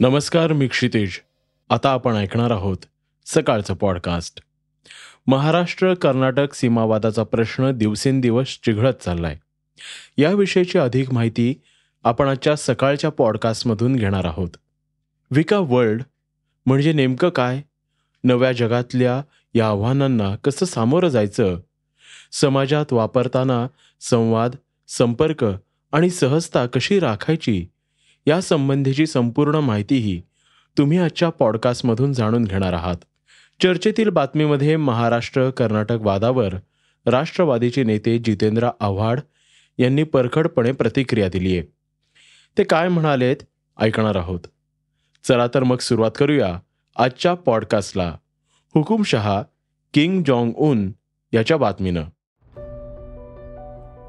नमस्कार मी क्षितेज. आता आपण ऐकणार आहोत सकाळचं पॉडकास्ट महाराष्ट्र कर्नाटक सीमावादाचा प्रश्न दिवसेंदिवस चिघळत चाललाय. याविषयीची अधिक माहिती आपण आजच्या सकाळच्या पॉडकास्टमधून घेणार आहोत. विका वर्ल्ड म्हणजे नेमकं काय? नव्या जगातल्या या आव्हानांना कसं सामोरं जायचं? समाजात वापरताना संवाद संपर्क आणि सहजता कशी राखायची? यासंबंधीची संपूर्ण माहितीही तुम्ही आजच्या पॉडकास्टमधून जाणून घेणार आहात. चर्चेतील बातमीमध्ये महाराष्ट्र कर्नाटक वादावर राष्ट्रवादीचे नेते जितेंद्र आव्हाड यांनी परखडपणे प्रतिक्रिया दिली आहे. ते काय म्हणालेत ऐकणार आहोत. चला तर मग सुरुवात करूया आजच्या पॉडकास्टला हुकुमशहा किंग जॉंग उन याच्या बातमीनं.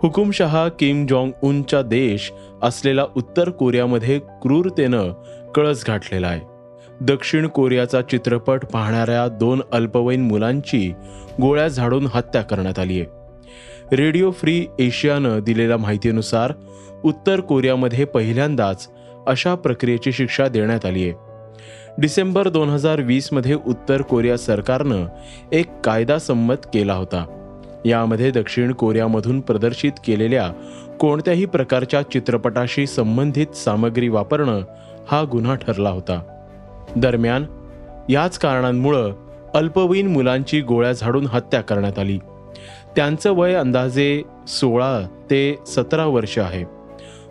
हुकुमशहा किम जॉंग उनचा देश असलेला उत्तर कोरियामध्ये क्रूरतेनं कळस गाठलेला आहे. दक्षिण कोरियाचा चित्रपट पाहणाऱ्या दोन अल्पवयीन मुलांची गोळ्या झाडून हत्या करण्यात आली आहे. रेडिओ फ्री एशियानं दिलेल्या माहितीनुसार उत्तर कोरियामध्ये पहिल्यांदाच अशा प्रक्रियेची शिक्षा देण्यात आली आहे. डिसेंबर दोन हजार वीसमध्ये उत्तर कोरिया सरकारनं एक कायदा संमत केला होता. यामध्ये दक्षिण कोरियामधून प्रदर्शित केलेल्या कोणत्याही प्रकारच्या चित्रपटाशी संबंधित सामग्री वापरणं हा गुन्हा ठरला होता. दरम्यान याच कारणांमुळं अल्पवयीन मुलांची गोळ्या झाडून हत्या करण्यात आली. त्यांचं वय अंदाजे सोळा ते सतरा वर्ष आहे.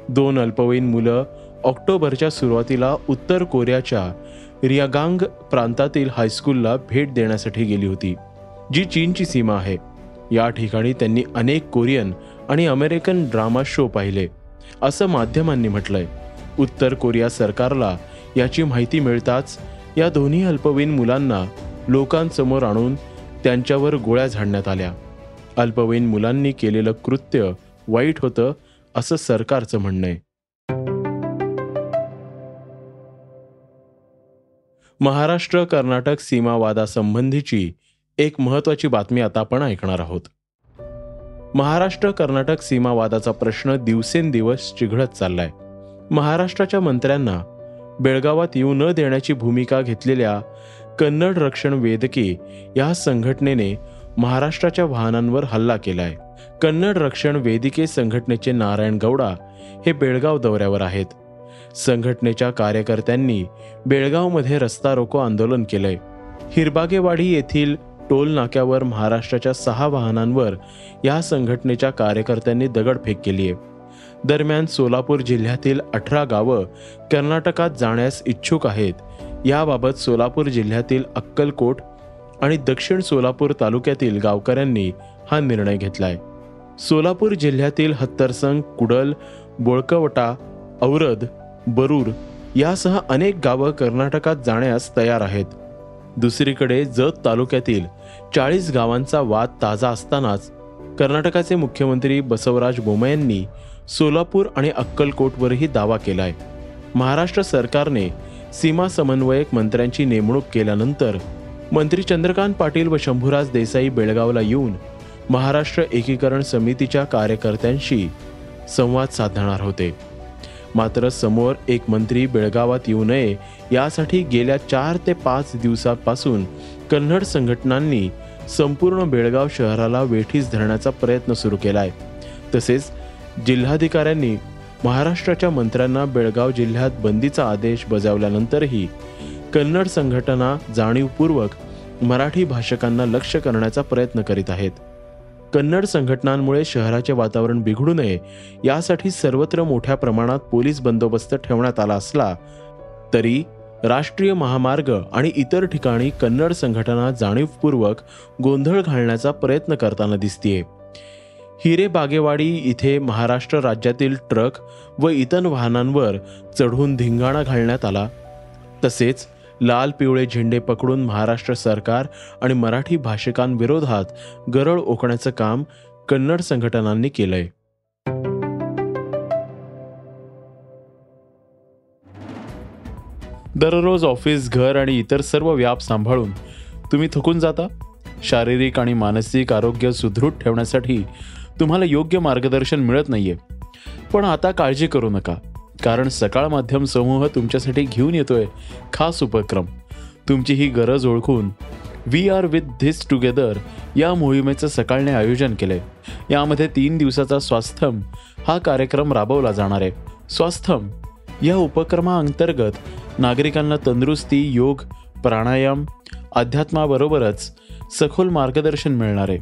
दोन अल्पवयीन मुलं ऑक्टोबरच्या सुरुवातीला उत्तर कोरियाच्या रियागांग प्रांतातील हायस्कूलला भेट देण्यासाठी गेली होती जी चीनची सीमा आहे. या ठिकाणी त्यांनी अनेक कोरियन आणि अमेरिकन ड्रामा शो पाहिले असं माध्यमांनी म्हटलंय. उत्तर कोरिया सरकारला याची माहिती मिळताच या दोन्ही अल्पवयीन मुलांना लोकांसमोर आणून त्यांच्यावर गोळ्या झाडण्यात आल्या. अल्पवयीन मुलांनी केलेलं कृत्य वाईट होतं असं सरकारचं म्हणणं आहे महाराष्ट्र कर्नाटक सीमावादासंबंधीची एक महत्वाची बातमी आता आपण ऐकणार आहोत. महाराष्ट्र कर्नाटक सीमावादाचा प्रश्न दिवसेंदिवस चिघळत चाललाय. महाराष्ट्राच्या मंत्र्यांना बेळगावात येऊ न देण्याची भूमिका घेतलेल्या कन्नड रक्षण वेदकी या संघटनेने महाराष्ट्राच्या वाहनांवर हल्ला केलाय. कन्नड रक्षण वेदिके संघटनेचे नारायण गौडा हे बेळगाव दौऱ्यावर आहेत. संघटनेच्या कार्यकर्त्यांनी बेळगावमध्ये रस्ता रोको आंदोलन केलंय. हिरबागेवाडी येथील टोल नाक्यावर महाराष्ट्राच्या सहा वाहनांवर या संघटनेच्या कार्यकर्त्यांनी दगडफेक केली आहे. दरम्यान सोलापूर जिल्ह्यातील अठरा गावं कर्नाटकात जाण्यास इच्छुक आहेत. याबाबत सोलापूर जिल्ह्यातील अक्कलकोट आणि दक्षिण सोलापूर तालुक्यातील गावकऱ्यांनी हा निर्णय घेतलाय. सोलापूर जिल्ह्यातील हत्तरसंग कुडल बोळकवटा औरद बरूर यासह अनेक गावं कर्नाटकात जाण्यास तयार आहेत. दुसरीकडे जत तालुक्यातील चाळीस गावांचा वाद ताजा असतानाच कर्नाटकाचे मुख्यमंत्री बसवराज बोमयांनी सोलापूर आणि अक्कलकोटवरही दावा केलाय. महाराष्ट्र सरकारने सीमा समन्वयक मंत्र्यांची नेमणूक केल्यानंतर मंत्री चंद्रकांत पाटील व शंभूराज देसाई बेळगावला येऊन महाराष्ट्र एकीकरण समितीच्या कार्यकर्त्यांशी संवाद साधणार होते. मात्र समोर एक मंत्री बेळगावात येऊ नये यासाठी गेल्या चार ते पाच दिवसापासून कन्नड संघटनांनी संपूर्ण बेळगाव शहराला वेठीस धरण्याचा प्रयत्न सुरू केलाय. तसेच जिल्हाधिकाऱ्यांनी महाराष्ट्राच्या मंत्र्यांना बेळगाव जिल्ह्यात बंदीचा आदेश बजावल्यानंतरही कन्नड संघटना जाणीवपूर्वक मराठी भाषकांना लक्ष करण्याचा प्रयत्न करीत आहेत. कन्नड संघटनांमुळे शहराचे वातावरण बिघडू नये यासाठी सर्वत्र मोठ्या प्रमाणात पोलीस बंदोबस्त ठेवण्यात आला असला तरी राष्ट्रीय महामार्ग आणि इतर ठिकाणी कन्नड संघटना जाणीवपूर्वक गोंधळ घालण्याचा प्रयत्न करताना दिसतीये. हिरे बागेवाडी इथे महाराष्ट्र राज्यातील ट्रक व इतर वाहनांवर चढून धिंगाणा घालण्यात आला. तसेच लाल पिवळे झेंडे पकडून महाराष्ट्र सरकार आणि मराठी भाषिकांविरोधात गरळ ओकण्याचं काम कन्नड संघटनांनी केलंय. दररोज ऑफिस घर आणि इतर सर्व व्याप सांभाळून तुम्ही थकून जाता? शारीरिक आणि मानसिक आरोग्य सुदृढ ठेवण्यासाठी तुम्हाला योग्य मार्गदर्शन मिळत नाहीये. पण आता काळजी करू नका. कारण सकाळ माध्यम समूह तुमच्यासाठी घेऊन येतोय. खास उपक्रम. तुमची ही गरज ओळखून we are with this together या मोहिमेचं सकाळने आयोजन केले यामध्ये तीन दिवसाचा स्वास्थम हा कार्यक्रम राबवला जाणार आहे. स्वास्थम या उपक्रमाअंतर्गत नागरिकांना तंदुरुस्ती योग प्राणायाम अध्यात्माबरोबरच सखोल मार्गदर्शन मिळणार आहे.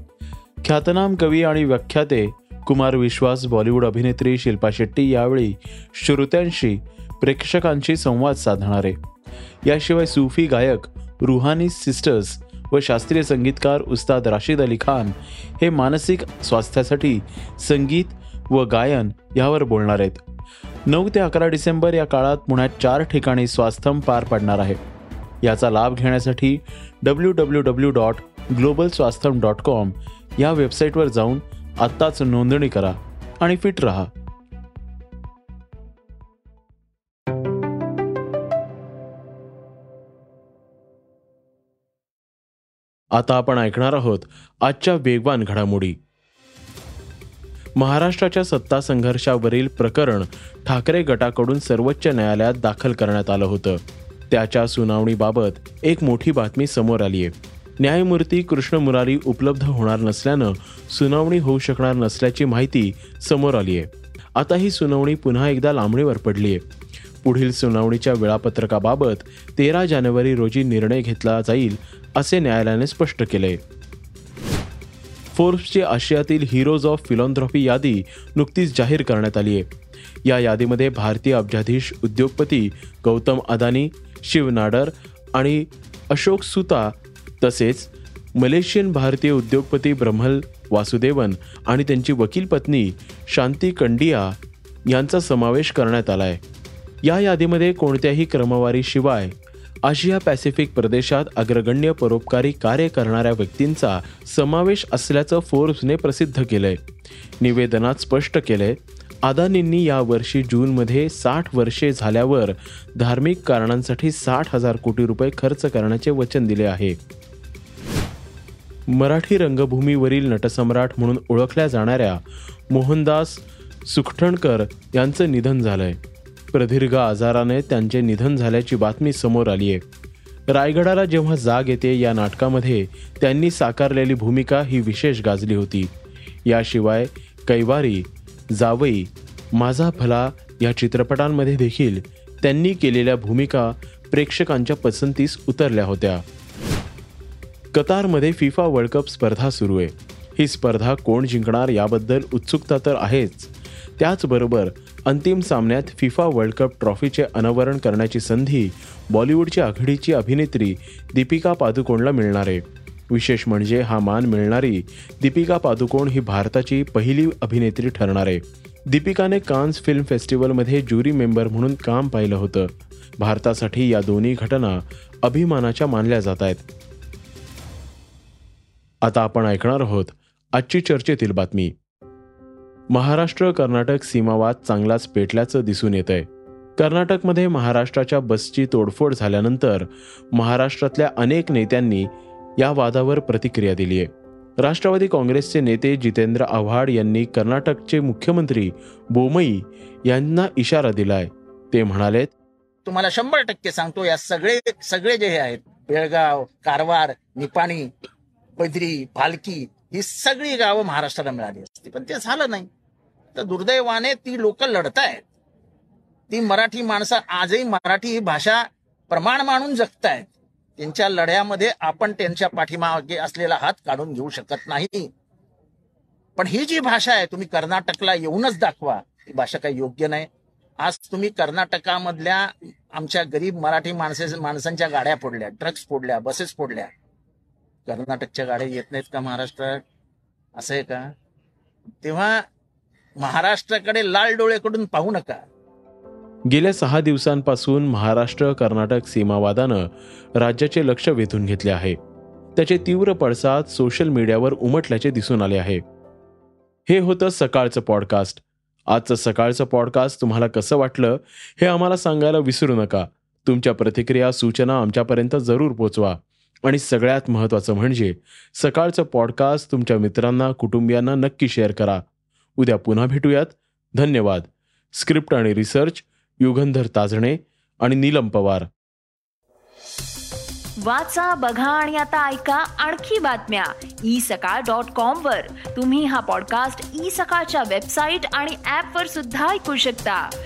ख्यातनाम कवी आणि व्याख्याते कुमार विश्वास बॉलिवूड अभिनेत्री शिल्पा शेट्टी यावेळी श्रोत्यांशी प्रेक्षकांशी संवाद साधणार. आहे याशिवाय सूफी गायक रुहानी सिस्टर्स व शास्त्रीय संगीतकार उस्ताद राशिद अली खान हे मानसिक स्वास्थ्यासाठी संगीत व गायन यावर बोलणार आहेत. नऊ ते अकरा डिसेंबर या काळात पुण्यात चार ठिकाणी स्वास्थम पार पडणार आहे. याचा लाभ घेण्यासाठी W W W dot global Swastham dot com या वेबसाईटवर जाऊन आत्ताच नोंदणी करा आणि फिट रहा. आता आपण ऐकणार आहोत आजच्या वेगवान घडामोडी. महाराष्ट्राच्या सत्ता संघर्षावरील प्रकरण ठाकरे गटाकडून सर्वोच्च न्यायालयात दाखल करण्यात आलं होतं. त्याच्या सुनावणीबाबत एक मोठी बातमी समोर आली आहे न्यायमूर्ती कृष्ण मुरारी उपलब्ध होणार नसल्यानं सुनावणी होऊ शकणार नसल्याची माहिती समोर आली आहे. आता ही सुनावणी पुन्हा एकदा लांबणीवर पडली आहे. पुढील सुनावणीच्या वेळापत्रकाबाबत तेरा जानेवारी रोजी निर्णय घेतला जाईल असे न्यायालयाने स्पष्ट केले. फोर्ब्सची आशियातील हिरोज ऑफ फिलॉन्थ्रॉफी यादी नुकतीच जाहीर करण्यात आली आहे. या यादीमध्ये भारतीय अब्जाधीश उद्योगपती गौतम अदानी शिव नाडर आणि अशोक सुता तसेच मलेशियन भारतीय उद्योगपती ब्रह्मल वासुदेवन आणि त्यांची वकील पत्नी शांती कंडिया यांचा समावेश करण्यात आला आहे या यादीमध्ये कोणत्याही क्रमवारीशिवाय आशिया पॅसिफिक प्रदेशात अग्रगण्य परोपकारी कार्य करणाऱ्या व्यक्तींचा समावेश असल्याचं फोर्ब्सने प्रसिद्ध केलंय. निवेदनात स्पष्ट केलंय अदानींनी यावर्षी जूनमध्ये साठ वर्षे झाल्यावर धार्मिक कारणांसाठी साठ हजार कोटी रुपये खर्च करण्याचे वचन दिले आहे. मराठी रंगभूमीवरील नटसम्राट म्हणून ओळखल्या जाणाऱ्या मोहनदास सुखटणकर यांचं निधन झालंय. प्रदीर्घ आजाराने त्यांचे निधन झाल्याची बातमी समोर आली आहे रायगडाला जेव्हा जाग येते या नाटकामध्ये त्यांनी साकारलेली भूमिका ही विशेष गाजली होती. याशिवाय कैवारी जावई माझा भला या चित्रपटांमध्ये देखील त्यांनी केलेल्या भूमिका प्रेक्षकांच्या पसंतीस उतरल्या होत्या. कतारमध्ये फिफा वर्ल्ड कप स्पर्धा सुरू आहे. ही स्पर्धा कोण जिंकणार याबद्दल उत्सुकता तर आहेच. त्याचबरोबर अंतिम सामन्यात फिफा वर्ल्ड कप ट्रॉफीचे अनावरण करण्याची संधी बॉलिवूडची आघाडीची अभिनेत्री दीपिका पादुकोणला मिळणार आहे. विशेष म्हणजे हा मान मिळणारी दीपिका पादुकोण ही भारताची पहिली अभिनेत्री ठरणार आहे. दीपिकाने कान्स फिल्म फेस्टिवलमध्ये ज्युरी मेंबर म्हणून काम पाहिलं होतं. भारतासाठी या दोन्ही घटना अभिमानाच्या मानल्या जात आहेत. आता आपण ऐकणार आहोत आजची चर्चेतील बातमी. महाराष्ट्र कर्नाटक सीमावाद चांगलाच पेटल्याचं दिसून येत आहे कर्नाटकमध्ये महाराष्ट्राच्या बसची तोडफोड झाल्यानंतर महाराष्ट्रातल्या अनेक नेत्यांनी या वादावर प्रतिक्रिया दिली आहे राष्ट्रवादी काँग्रेसचे नेते जितेंद्र आव्हाड यांनी कर्नाटकचे मुख्यमंत्री बोमई यांना इशारा दिलाय. ते म्हणालेत तुम्हाला शंभर टक्के सांगतो या सगळे सगळे जे हे आहेत बेळगाव कारवार निपाणी पैद्री भालकी ही सगळी गावं महाराष्ट्राला मिळाली असती. पण ते झालं नाही. तर दुर्दैवाने ती लोक लढतायत. ती मराठी माणसं आजही मराठी ही भाषा प्रमाण मानून जगतायत. त्यांच्या लढ्यामध्ये आपण त्यांच्या पाठीमागे असलेला हात काढून घेऊ शकत नाही. पण ही जी भाषा आहे तुम्ही कर्नाटकला येऊनच दाखवा. ही भाषा काही योग्य नाही. आज तुम्ही कर्नाटकामधल्या आमच्या गरीब मराठी माणसे माणसांच्या गाड्या फोडल्या ट्रक्स फोडल्या बसेस फोडल्या. कर्नाटकच्या गाड्या येत नाहीत का महाराष्ट्रात? असं आहे का? तेव्हा महाराष्ट्राकडे लाल डोळेकडून पाहू नका. गेल्या सहा दिवसांपासून महाराष्ट्र कर्नाटक सीमावादानं राज्याचे लक्ष वेधून घेतले आहे. त्याचे तीव्र पडसाद सोशल मीडियावर उमटल्याचे दिसून आले आहे. हे होतं सकाळचं पॉडकास्ट. आजचं सकाळचं पॉडकास्ट तुम्हाला कसं वाटलं हे आम्हाला सांगायला विसरू नका. तुमच्या प्रतिक्रिया सूचना आमच्यापर्यंत जरूर पोचवा. आणि सगळ्यात महत्त्वाचं म्हणजे सकाळचं पॉडकास्ट तुमच्या मित्रांना कुटुंबियांना नक्की शेअर करा. उद्या पुन्हा भेटूयात. धन्यवाद. स्क्रिप्ट आणि रिसर्च युगंधर ताजणे आणि नीलम पवार. वाचा बघा आणि आता ऐका आणखी बातम्या. ई सकाळ डॉट कॉम वर. तुम्ही हा पॉडकास्ट ई सकाळच्या वेबसाईट आणि ऍप वर सुद्धा ऐकू शकता.